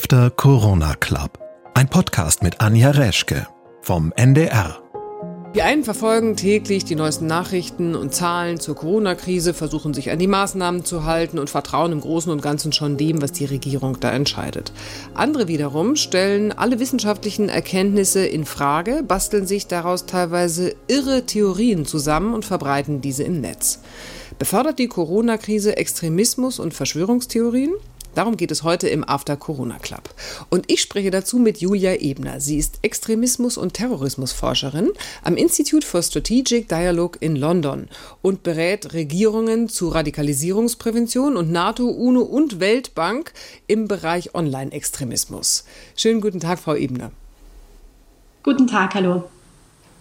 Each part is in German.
After Corona Club. Ein Podcast mit Anja Reschke vom NDR. Die einen verfolgen täglich die neuesten Nachrichten und Zahlen zur Corona-Krise, versuchen sich an die Maßnahmen zu halten und vertrauen im Großen und Ganzen schon dem, was die Regierung da entscheidet. Andere wiederum stellen alle wissenschaftlichen Erkenntnisse in Frage, basteln sich daraus teilweise irre Theorien zusammen und verbreiten diese im Netz. Befördert die Corona-Krise Extremismus und Verschwörungstheorien? Darum geht es heute im After Corona Club. Und ich spreche dazu mit Julia Ebner. Sie ist Extremismus- und Terrorismusforscherin am Institute for Strategic Dialogue in London und berät Regierungen zu Radikalisierungsprävention und NATO, UNO und Weltbank im Bereich Online-Extremismus. Schönen guten Tag, Frau Ebner. Guten Tag, hallo.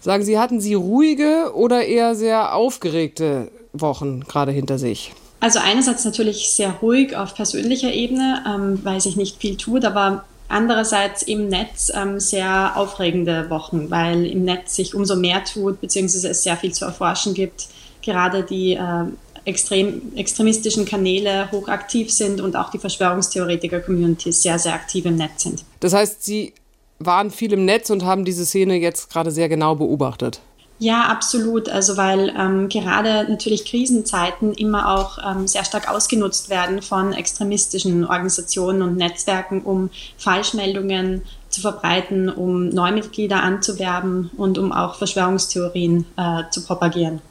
Sagen Sie, hatten Sie ruhige oder eher sehr aufgeregte Wochen gerade hinter sich? Also einerseits natürlich sehr ruhig auf persönlicher Ebene, ähm, weil sich nicht viel tut, aber andererseits im Netz ähm, sehr aufregende Wochen, weil im Netz sich umso mehr tut, beziehungsweise es sehr viel zu erforschen gibt. Gerade die äh, extrem, extremistischen Kanäle hochaktiv sind und auch die Verschwörungstheoretiker-Communities sehr, sehr aktiv im Netz sind. Das heißt, Sie waren viel im Netz und haben diese Szene jetzt gerade sehr genau beobachtet. Ja, absolut. Also weil ähm, gerade natürlich Krisenzeiten immer auch ähm, sehr stark ausgenutzt werden von extremistischen Organisationen und Netzwerken, um Falschmeldungen zu verbreiten, um Neumitglieder anzuwerben und um auch Verschwörungstheorien äh, zu propagieren.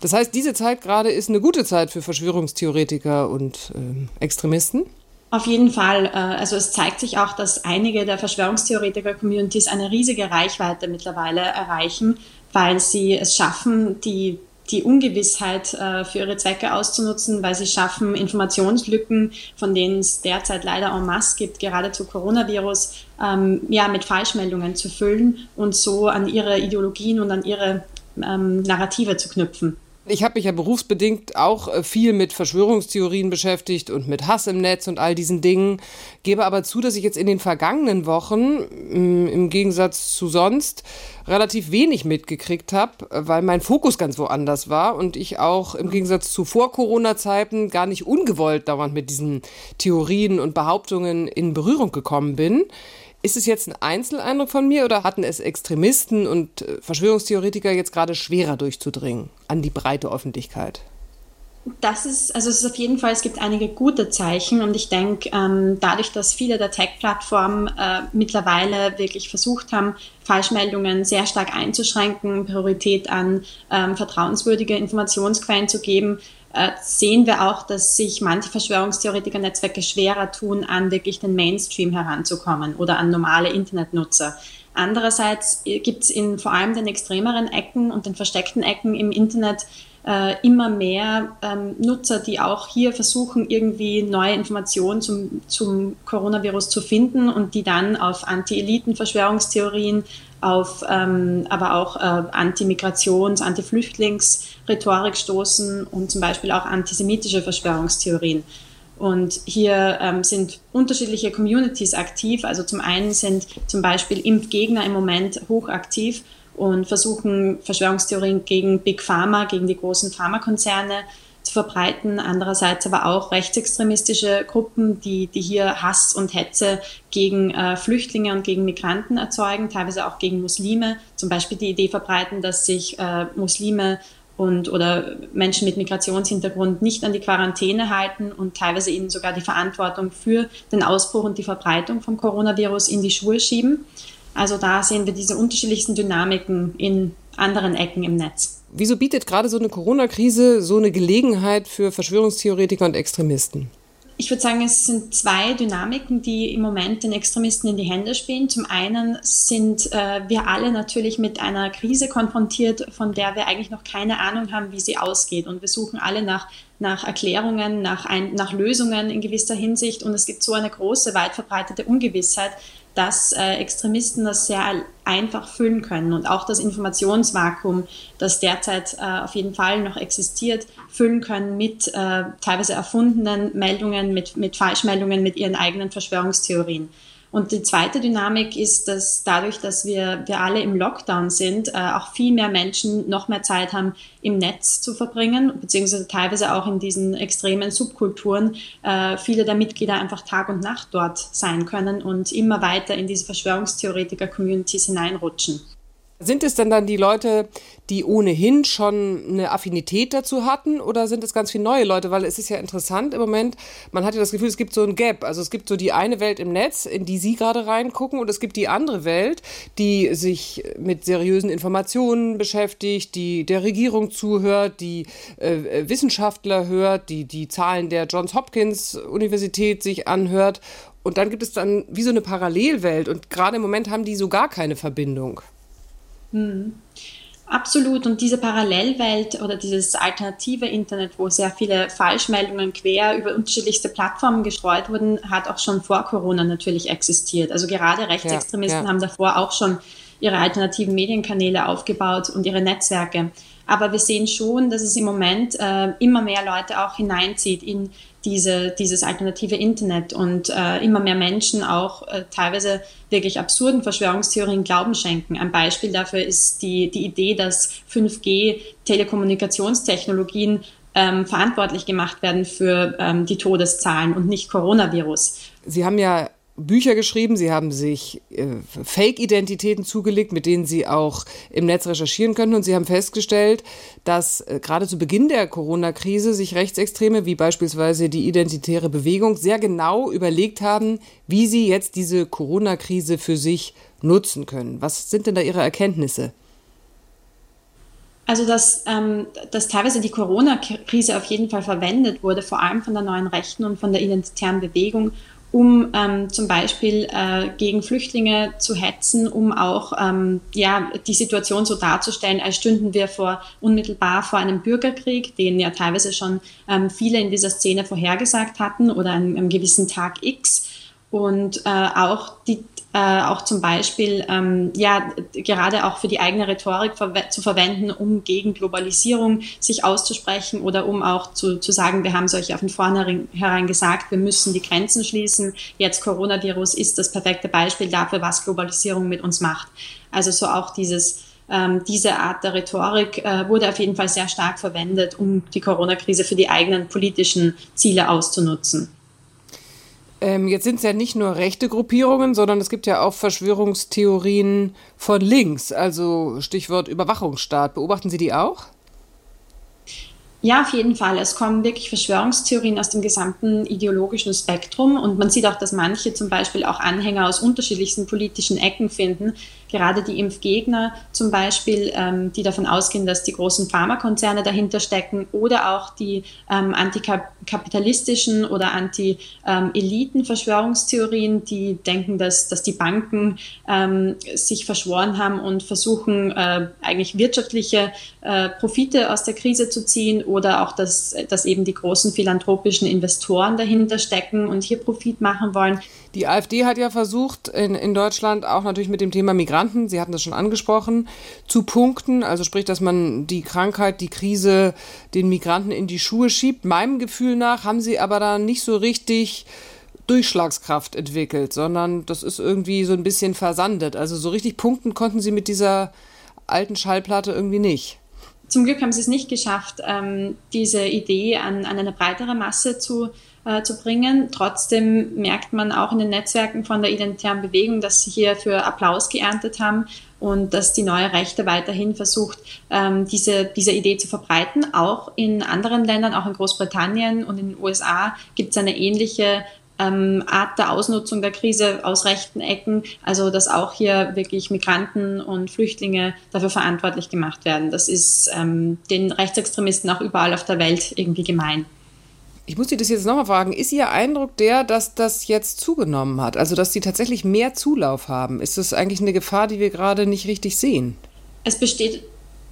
Das heißt, diese Zeit gerade ist eine gute Zeit für Verschwörungstheoretiker und äh, Extremisten? Auf jeden Fall. Äh, also es zeigt sich auch, dass einige der Verschwörungstheoretiker-Communities eine riesige Reichweite mittlerweile erreichen weil sie es schaffen, die, die Ungewissheit äh, für ihre Zwecke auszunutzen, weil sie schaffen, Informationslücken, von denen es derzeit leider en masse gibt, gerade zu Coronavirus, ähm, ja, mit Falschmeldungen zu füllen und so an ihre Ideologien und an ihre ähm, Narrative zu knüpfen. Ich habe mich ja berufsbedingt auch äh, viel mit Verschwörungstheorien beschäftigt und mit Hass im Netz und all diesen Dingen. Gebe aber zu, dass ich jetzt in den vergangenen Wochen mm, im Gegensatz zu sonst relativ wenig mitgekriegt habe, weil mein Fokus ganz woanders war und ich auch im Gegensatz zu Vor-Corona-Zeiten gar nicht ungewollt dauernd mit diesen Theorien und Behauptungen in Berührung gekommen bin. Ist es jetzt ein Einzeleindruck von mir oder hatten es Extremisten und äh, Verschwörungstheoretiker jetzt gerade schwerer durchzudringen an die breite Öffentlichkeit? Das ist, also es ist auf jeden Fall, es gibt einige gute Zeichen und ich denke, ähm, dadurch, dass viele der Tech-Plattformen äh, mittlerweile wirklich versucht haben, Falschmeldungen sehr stark einzuschränken, Priorität an ähm, vertrauenswürdige Informationsquellen zu geben, sehen wir auch, dass sich manche Verschwörungstheoretiker-Netzwerke schwerer tun, an wirklich den Mainstream heranzukommen oder an normale Internetnutzer. Andererseits äh, gibt es in vor allem den extremeren Ecken und den versteckten Ecken im Internet äh, immer mehr ähm, Nutzer, die auch hier versuchen, irgendwie neue Informationen zum, zum Coronavirus zu finden und die dann auf Anti-Eliten-Verschwörungstheorien, auf ähm, aber auch äh, Anti-Migrations-, Anti-Flüchtlings-Rhetorik stoßen und zum Beispiel auch antisemitische Verschwörungstheorien. Und hier ähm, sind unterschiedliche Communities aktiv. Also zum einen sind zum Beispiel Impfgegner im Moment hochaktiv und versuchen Verschwörungstheorien gegen Big Pharma, gegen die großen Pharmakonzerne zu verbreiten. Andererseits aber auch rechtsextremistische Gruppen, die, die hier Hass und Hetze gegen äh, Flüchtlinge und gegen Migranten erzeugen, teilweise auch gegen Muslime. Zum Beispiel die Idee verbreiten, dass sich äh, Muslime und oder Menschen mit Migrationshintergrund nicht an die Quarantäne halten und teilweise ihnen sogar die Verantwortung für den Ausbruch und die Verbreitung vom Coronavirus in die Schuhe schieben. Also da sehen wir diese unterschiedlichsten Dynamiken in anderen Ecken im Netz. Wieso bietet gerade so eine Corona-Krise so eine Gelegenheit für Verschwörungstheoretiker und Extremisten? Ich würde sagen, es sind zwei Dynamiken, die im Moment den Extremisten in die Hände spielen. Zum einen sind äh, wir alle natürlich mit einer Krise konfrontiert, von der wir eigentlich noch keine Ahnung haben, wie sie ausgeht. Und wir suchen alle nach, nach Erklärungen, nach, ein, nach Lösungen in gewisser Hinsicht. Und es gibt so eine große, weit verbreitete Ungewissheit, dass äh, Extremisten das sehr einfach füllen können und auch das Informationsvakuum, das derzeit äh, auf jeden Fall noch existiert, füllen können mit äh, teilweise erfundenen Meldungen, mit, mit Falschmeldungen, mit ihren eigenen Verschwörungstheorien. Und die zweite Dynamik ist, dass dadurch, dass wir, wir alle im Lockdown sind, äh, auch viel mehr Menschen noch mehr Zeit haben, im Netz zu verbringen, beziehungsweise teilweise auch in diesen extremen Subkulturen äh, viele der Mitglieder einfach Tag und Nacht dort sein können und immer weiter in diese Verschwörungstheoretiker-Communities hineinrutschen. Sind es denn dann die Leute, die ohnehin schon eine Affinität dazu hatten oder sind es ganz viele neue Leute? Weil es ist ja interessant im Moment, man hat ja das Gefühl, es gibt so ein Gap. Also es gibt so die eine Welt im Netz, in die Sie gerade reingucken und es gibt die andere Welt, die sich mit seriösen Informationen beschäftigt, die der Regierung zuhört, die äh, Wissenschaftler hört, die die Zahlen der Johns Hopkins Universität sich anhört. Und dann gibt es dann wie so eine Parallelwelt und gerade im Moment haben die so gar keine Verbindung. Mhm. Absolut. Und diese Parallelwelt oder dieses alternative Internet, wo sehr viele Falschmeldungen quer über unterschiedlichste Plattformen gestreut wurden, hat auch schon vor Corona natürlich existiert. Also gerade Rechtsextremisten ja, ja. haben davor auch schon ihre alternativen Medienkanäle aufgebaut und ihre Netzwerke. Aber wir sehen schon, dass es im Moment äh, immer mehr Leute auch hineinzieht in diese, dieses alternative Internet und äh, immer mehr Menschen auch äh, teilweise wirklich absurden Verschwörungstheorien Glauben schenken. Ein Beispiel dafür ist die, die Idee, dass 5G Telekommunikationstechnologien ähm, verantwortlich gemacht werden für ähm, die Todeszahlen und nicht Coronavirus. Sie haben ja Bücher geschrieben, sie haben sich äh, Fake-Identitäten zugelegt, mit denen sie auch im Netz recherchieren können. Und sie haben festgestellt, dass äh, gerade zu Beginn der Corona-Krise sich Rechtsextreme wie beispielsweise die Identitäre Bewegung sehr genau überlegt haben, wie sie jetzt diese Corona-Krise für sich nutzen können. Was sind denn da Ihre Erkenntnisse? Also, dass, ähm, dass teilweise die Corona-Krise auf jeden Fall verwendet wurde, vor allem von der neuen Rechten und von der identitären Bewegung, um ähm, zum Beispiel äh, gegen Flüchtlinge zu hetzen, um auch ähm, ja, die Situation so darzustellen, als stünden wir vor, unmittelbar vor einem Bürgerkrieg, den ja teilweise schon ähm, viele in dieser Szene vorhergesagt hatten oder an einem gewissen Tag X. Und äh, auch die äh, auch zum Beispiel ähm, ja gerade auch für die eigene Rhetorik ver zu verwenden, um gegen Globalisierung sich auszusprechen oder um auch zu, zu sagen, wir haben euch auf den Vornherein gesagt, wir müssen die Grenzen schließen. Jetzt Coronavirus ist das perfekte Beispiel dafür, was Globalisierung mit uns macht. Also so auch dieses ähm, diese Art der Rhetorik äh, wurde auf jeden Fall sehr stark verwendet, um die Corona-Krise für die eigenen politischen Ziele auszunutzen. Ähm, jetzt sind es ja nicht nur rechte Gruppierungen, sondern es gibt ja auch Verschwörungstheorien von links, also Stichwort Überwachungsstaat. Beobachten Sie die auch? Ja, auf jeden Fall. Es kommen wirklich Verschwörungstheorien aus dem gesamten ideologischen Spektrum und man sieht auch, dass manche zum Beispiel auch Anhänger aus unterschiedlichsten politischen Ecken finden. Gerade die Impfgegner zum Beispiel, ähm, die davon ausgehen, dass die großen Pharmakonzerne dahinter stecken oder auch die ähm, antikapitalistischen oder Anti-Eliten-Verschwörungstheorien, die denken, dass, dass die Banken ähm, sich verschworen haben und versuchen, äh, eigentlich wirtschaftliche äh, Profite aus der Krise zu ziehen oder auch, dass, dass eben die großen philanthropischen Investoren dahinter stecken und hier Profit machen wollen. Die AfD hat ja versucht, in, in Deutschland auch natürlich mit dem Thema Migranten, Sie hatten das schon angesprochen, zu punkten. Also sprich, dass man die Krankheit, die Krise den Migranten in die Schuhe schiebt. Meinem Gefühl nach haben sie aber da nicht so richtig Durchschlagskraft entwickelt, sondern das ist irgendwie so ein bisschen versandet. Also so richtig punkten konnten sie mit dieser alten Schallplatte irgendwie nicht. Zum Glück haben sie es nicht geschafft, ähm, diese Idee an, an eine breitere Masse zu, äh, zu bringen. Trotzdem merkt man auch in den Netzwerken von der identitären Bewegung, dass sie hier für Applaus geerntet haben und dass die neue Rechte weiterhin versucht, ähm, diese, diese Idee zu verbreiten. Auch in anderen Ländern, auch in Großbritannien und in den USA gibt es eine ähnliche ähm, Art der Ausnutzung der Krise aus rechten Ecken, also dass auch hier wirklich Migranten und Flüchtlinge dafür verantwortlich gemacht werden. Das ist ähm, den Rechtsextremisten auch überall auf der Welt irgendwie gemein. Ich muss Sie das jetzt nochmal fragen. Ist Ihr Eindruck der, dass das jetzt zugenommen hat? Also, dass Sie tatsächlich mehr Zulauf haben? Ist das eigentlich eine Gefahr, die wir gerade nicht richtig sehen? Es besteht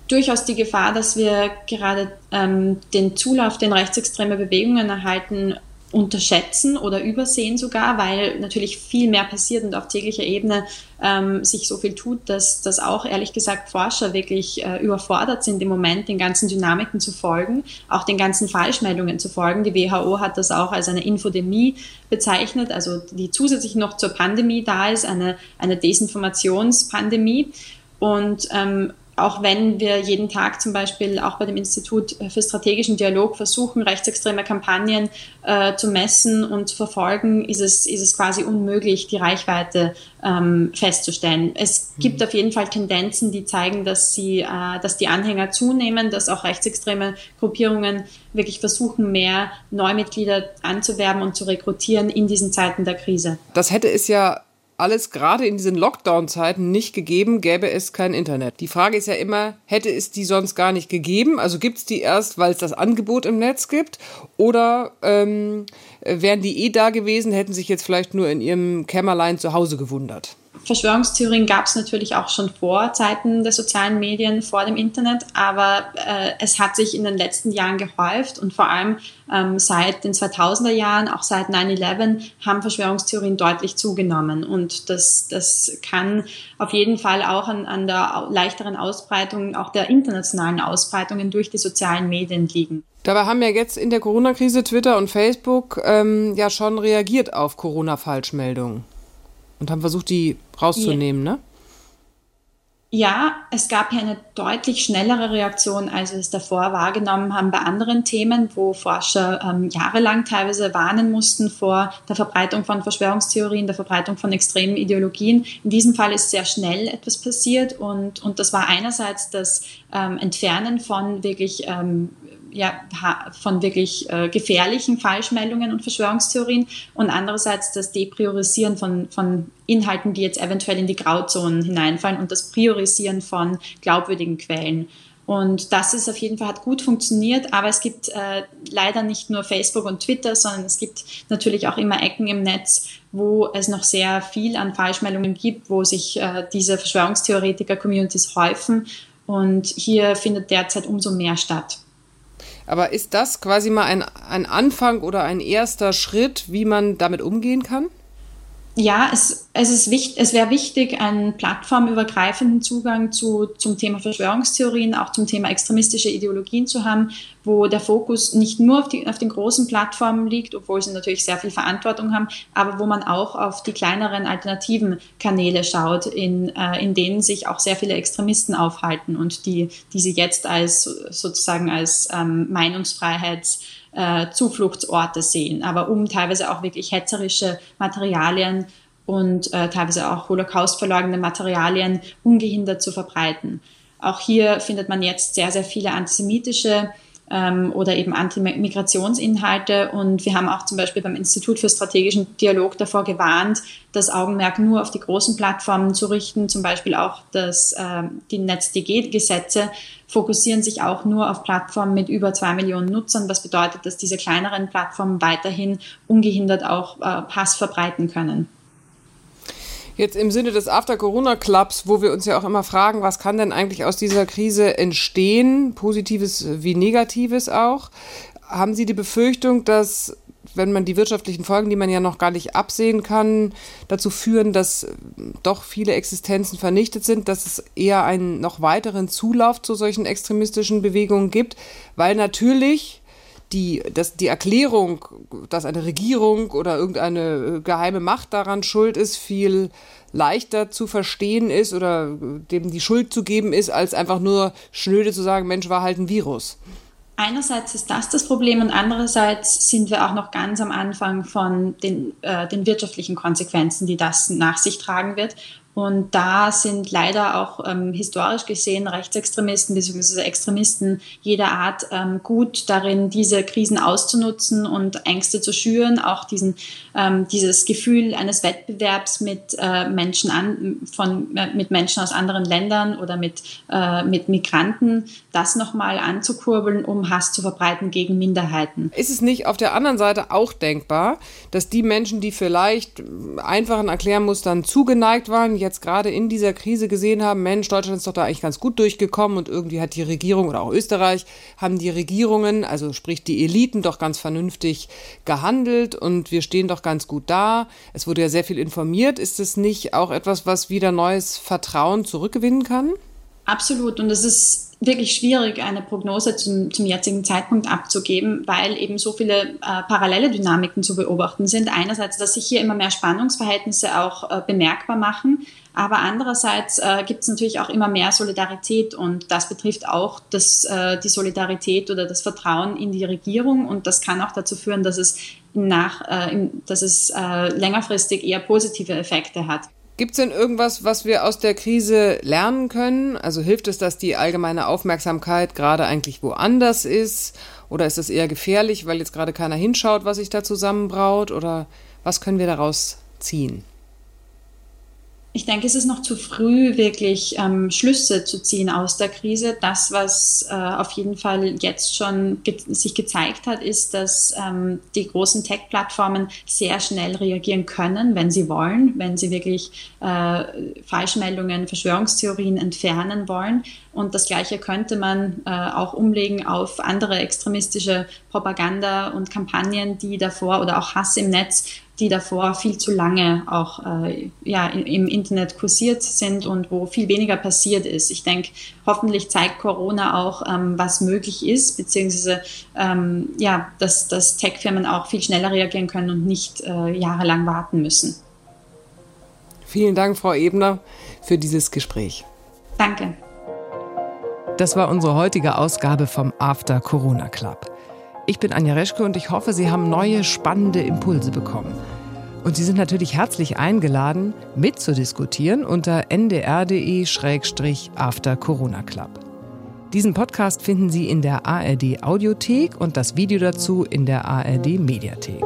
durchaus die Gefahr, dass wir gerade ähm, den Zulauf, den rechtsextreme Bewegungen erhalten, unterschätzen oder übersehen sogar, weil natürlich viel mehr passiert und auf täglicher Ebene ähm, sich so viel tut, dass, dass auch ehrlich gesagt Forscher wirklich äh, überfordert sind im Moment, den ganzen Dynamiken zu folgen, auch den ganzen Falschmeldungen zu folgen. Die WHO hat das auch als eine Infodemie bezeichnet, also die zusätzlich noch zur Pandemie da ist, eine, eine Desinformationspandemie. Und ähm, auch wenn wir jeden Tag zum Beispiel auch bei dem Institut für strategischen Dialog versuchen, rechtsextreme Kampagnen äh, zu messen und zu verfolgen, ist es, ist es quasi unmöglich, die Reichweite ähm, festzustellen. Es mhm. gibt auf jeden Fall Tendenzen, die zeigen, dass, sie, äh, dass die Anhänger zunehmen, dass auch rechtsextreme Gruppierungen wirklich versuchen, mehr Neumitglieder anzuwerben und zu rekrutieren in diesen Zeiten der Krise. Das hätte es ja alles gerade in diesen Lockdown-Zeiten nicht gegeben, gäbe es kein Internet. Die Frage ist ja immer, hätte es die sonst gar nicht gegeben? Also gibt es die erst, weil es das Angebot im Netz gibt? Oder ähm, wären die eh da gewesen, hätten sich jetzt vielleicht nur in ihrem Kämmerlein zu Hause gewundert? Verschwörungstheorien gab es natürlich auch schon vor Zeiten der sozialen Medien, vor dem Internet, aber äh, es hat sich in den letzten Jahren gehäuft und vor allem ähm, seit den 2000er Jahren, auch seit 9-11, haben Verschwörungstheorien deutlich zugenommen und das, das kann auf jeden Fall auch an, an der leichteren Ausbreitung, auch der internationalen Ausbreitungen durch die sozialen Medien liegen. Dabei haben ja jetzt in der Corona-Krise Twitter und Facebook ähm, ja schon reagiert auf Corona-Falschmeldungen und haben versucht, die rauszunehmen, ja. ne? Ja, es gab hier eine deutlich schnellere Reaktion, als wir es davor wahrgenommen haben bei anderen Themen, wo Forscher ähm, jahrelang teilweise warnen mussten vor der Verbreitung von Verschwörungstheorien, der Verbreitung von extremen Ideologien. In diesem Fall ist sehr schnell etwas passiert und, und das war einerseits das ähm, Entfernen von wirklich ähm, ja, von wirklich äh, gefährlichen Falschmeldungen und Verschwörungstheorien und andererseits das Depriorisieren von, von Inhalten, die jetzt eventuell in die Grauzonen hineinfallen und das Priorisieren von glaubwürdigen Quellen. Und das ist auf jeden Fall hat gut funktioniert, aber es gibt äh, leider nicht nur Facebook und Twitter, sondern es gibt natürlich auch immer Ecken im Netz, wo es noch sehr viel an Falschmeldungen gibt, wo sich äh, diese Verschwörungstheoretiker-Communities häufen. Und hier findet derzeit umso mehr statt. Aber ist das quasi mal ein, ein Anfang oder ein erster Schritt, wie man damit umgehen kann? Ja, es, es, ist wichtig, es wäre wichtig, einen plattformübergreifenden Zugang zu, zum Thema Verschwörungstheorien, auch zum Thema extremistische Ideologien zu haben, wo der Fokus nicht nur auf, die, auf den großen Plattformen liegt, obwohl sie natürlich sehr viel Verantwortung haben, aber wo man auch auf die kleineren alternativen Kanäle schaut, in, äh, in denen sich auch sehr viele Extremisten aufhalten und die, die sie jetzt als sozusagen als ähm, Meinungsfreiheits äh, Zufluchtsorte sehen, aber um teilweise auch wirklich hetzerische Materialien und äh, teilweise auch holocaustverleugnende Materialien ungehindert zu verbreiten. Auch hier findet man jetzt sehr, sehr viele antisemitische ähm, oder eben Antimigrationsinhalte. Und wir haben auch zum Beispiel beim Institut für strategischen Dialog davor gewarnt, das Augenmerk nur auf die großen Plattformen zu richten, zum Beispiel auch das, äh, die NetzDG-Gesetze fokussieren sich auch nur auf Plattformen mit über zwei Millionen Nutzern, was bedeutet, dass diese kleineren Plattformen weiterhin ungehindert auch äh, Hass verbreiten können. Jetzt im Sinne des After-Corona-Clubs, wo wir uns ja auch immer fragen, was kann denn eigentlich aus dieser Krise entstehen, positives wie negatives auch, haben Sie die Befürchtung, dass wenn man die wirtschaftlichen Folgen, die man ja noch gar nicht absehen kann, dazu führen, dass doch viele Existenzen vernichtet sind, dass es eher einen noch weiteren Zulauf zu solchen extremistischen Bewegungen gibt, weil natürlich die, das, die Erklärung, dass eine Regierung oder irgendeine äh, geheime Macht daran schuld ist, viel leichter zu verstehen ist oder dem die Schuld zu geben ist, als einfach nur schnöde zu sagen, Mensch, war halt ein Virus. Einerseits ist das das Problem und andererseits sind wir auch noch ganz am Anfang von den, äh, den wirtschaftlichen Konsequenzen, die das nach sich tragen wird. Und da sind leider auch ähm, historisch gesehen Rechtsextremisten bzw. Extremisten jeder Art ähm, gut darin, diese Krisen auszunutzen und Ängste zu schüren, auch diesen, ähm, dieses Gefühl eines Wettbewerbs mit äh, Menschen an, von, äh, mit Menschen aus anderen Ländern oder mit, äh, mit Migranten, das nochmal anzukurbeln, um Hass zu verbreiten gegen Minderheiten. Ist es nicht auf der anderen Seite auch denkbar, dass die Menschen, die vielleicht einfachen Erklärmustern zugeneigt waren, jetzt gerade in dieser Krise gesehen haben, Mensch, Deutschland ist doch da eigentlich ganz gut durchgekommen und irgendwie hat die Regierung oder auch Österreich haben die Regierungen, also sprich die Eliten, doch ganz vernünftig gehandelt und wir stehen doch ganz gut da. Es wurde ja sehr viel informiert. Ist es nicht auch etwas, was wieder neues Vertrauen zurückgewinnen kann? Absolut. Und es ist wirklich schwierig, eine Prognose zum, zum jetzigen Zeitpunkt abzugeben, weil eben so viele äh, parallele Dynamiken zu beobachten sind. Einerseits, dass sich hier immer mehr Spannungsverhältnisse auch äh, bemerkbar machen, aber andererseits äh, gibt es natürlich auch immer mehr Solidarität und das betrifft auch das, äh, die Solidarität oder das Vertrauen in die Regierung und das kann auch dazu führen, dass es, nach, äh, dass es äh, längerfristig eher positive Effekte hat. Gibt es denn irgendwas, was wir aus der Krise lernen können? Also hilft es, dass die allgemeine Aufmerksamkeit gerade eigentlich woanders ist? Oder ist es eher gefährlich, weil jetzt gerade keiner hinschaut, was sich da zusammenbraut? Oder was können wir daraus ziehen? Ich denke, es ist noch zu früh, wirklich ähm, Schlüsse zu ziehen aus der Krise. Das, was äh, auf jeden Fall jetzt schon ge sich gezeigt hat, ist, dass ähm, die großen Tech-Plattformen sehr schnell reagieren können, wenn sie wollen, wenn sie wirklich äh, Falschmeldungen, Verschwörungstheorien entfernen wollen. Und das Gleiche könnte man äh, auch umlegen auf andere extremistische Propaganda und Kampagnen, die davor oder auch Hass im Netz, die davor viel zu lange auch äh, ja, im Internet kursiert sind und wo viel weniger passiert ist. Ich denke, hoffentlich zeigt Corona auch, ähm, was möglich ist, beziehungsweise ähm, ja, dass, dass Tech-Firmen auch viel schneller reagieren können und nicht äh, jahrelang warten müssen. Vielen Dank, Frau Ebner, für dieses Gespräch. Danke. Das war unsere heutige Ausgabe vom After Corona Club. Ich bin Anja Reschke und ich hoffe, Sie haben neue spannende Impulse bekommen. Und Sie sind natürlich herzlich eingeladen, mitzudiskutieren unter ndr.de-after Corona Club. Diesen Podcast finden Sie in der ARD Audiothek und das Video dazu in der ARD Mediathek.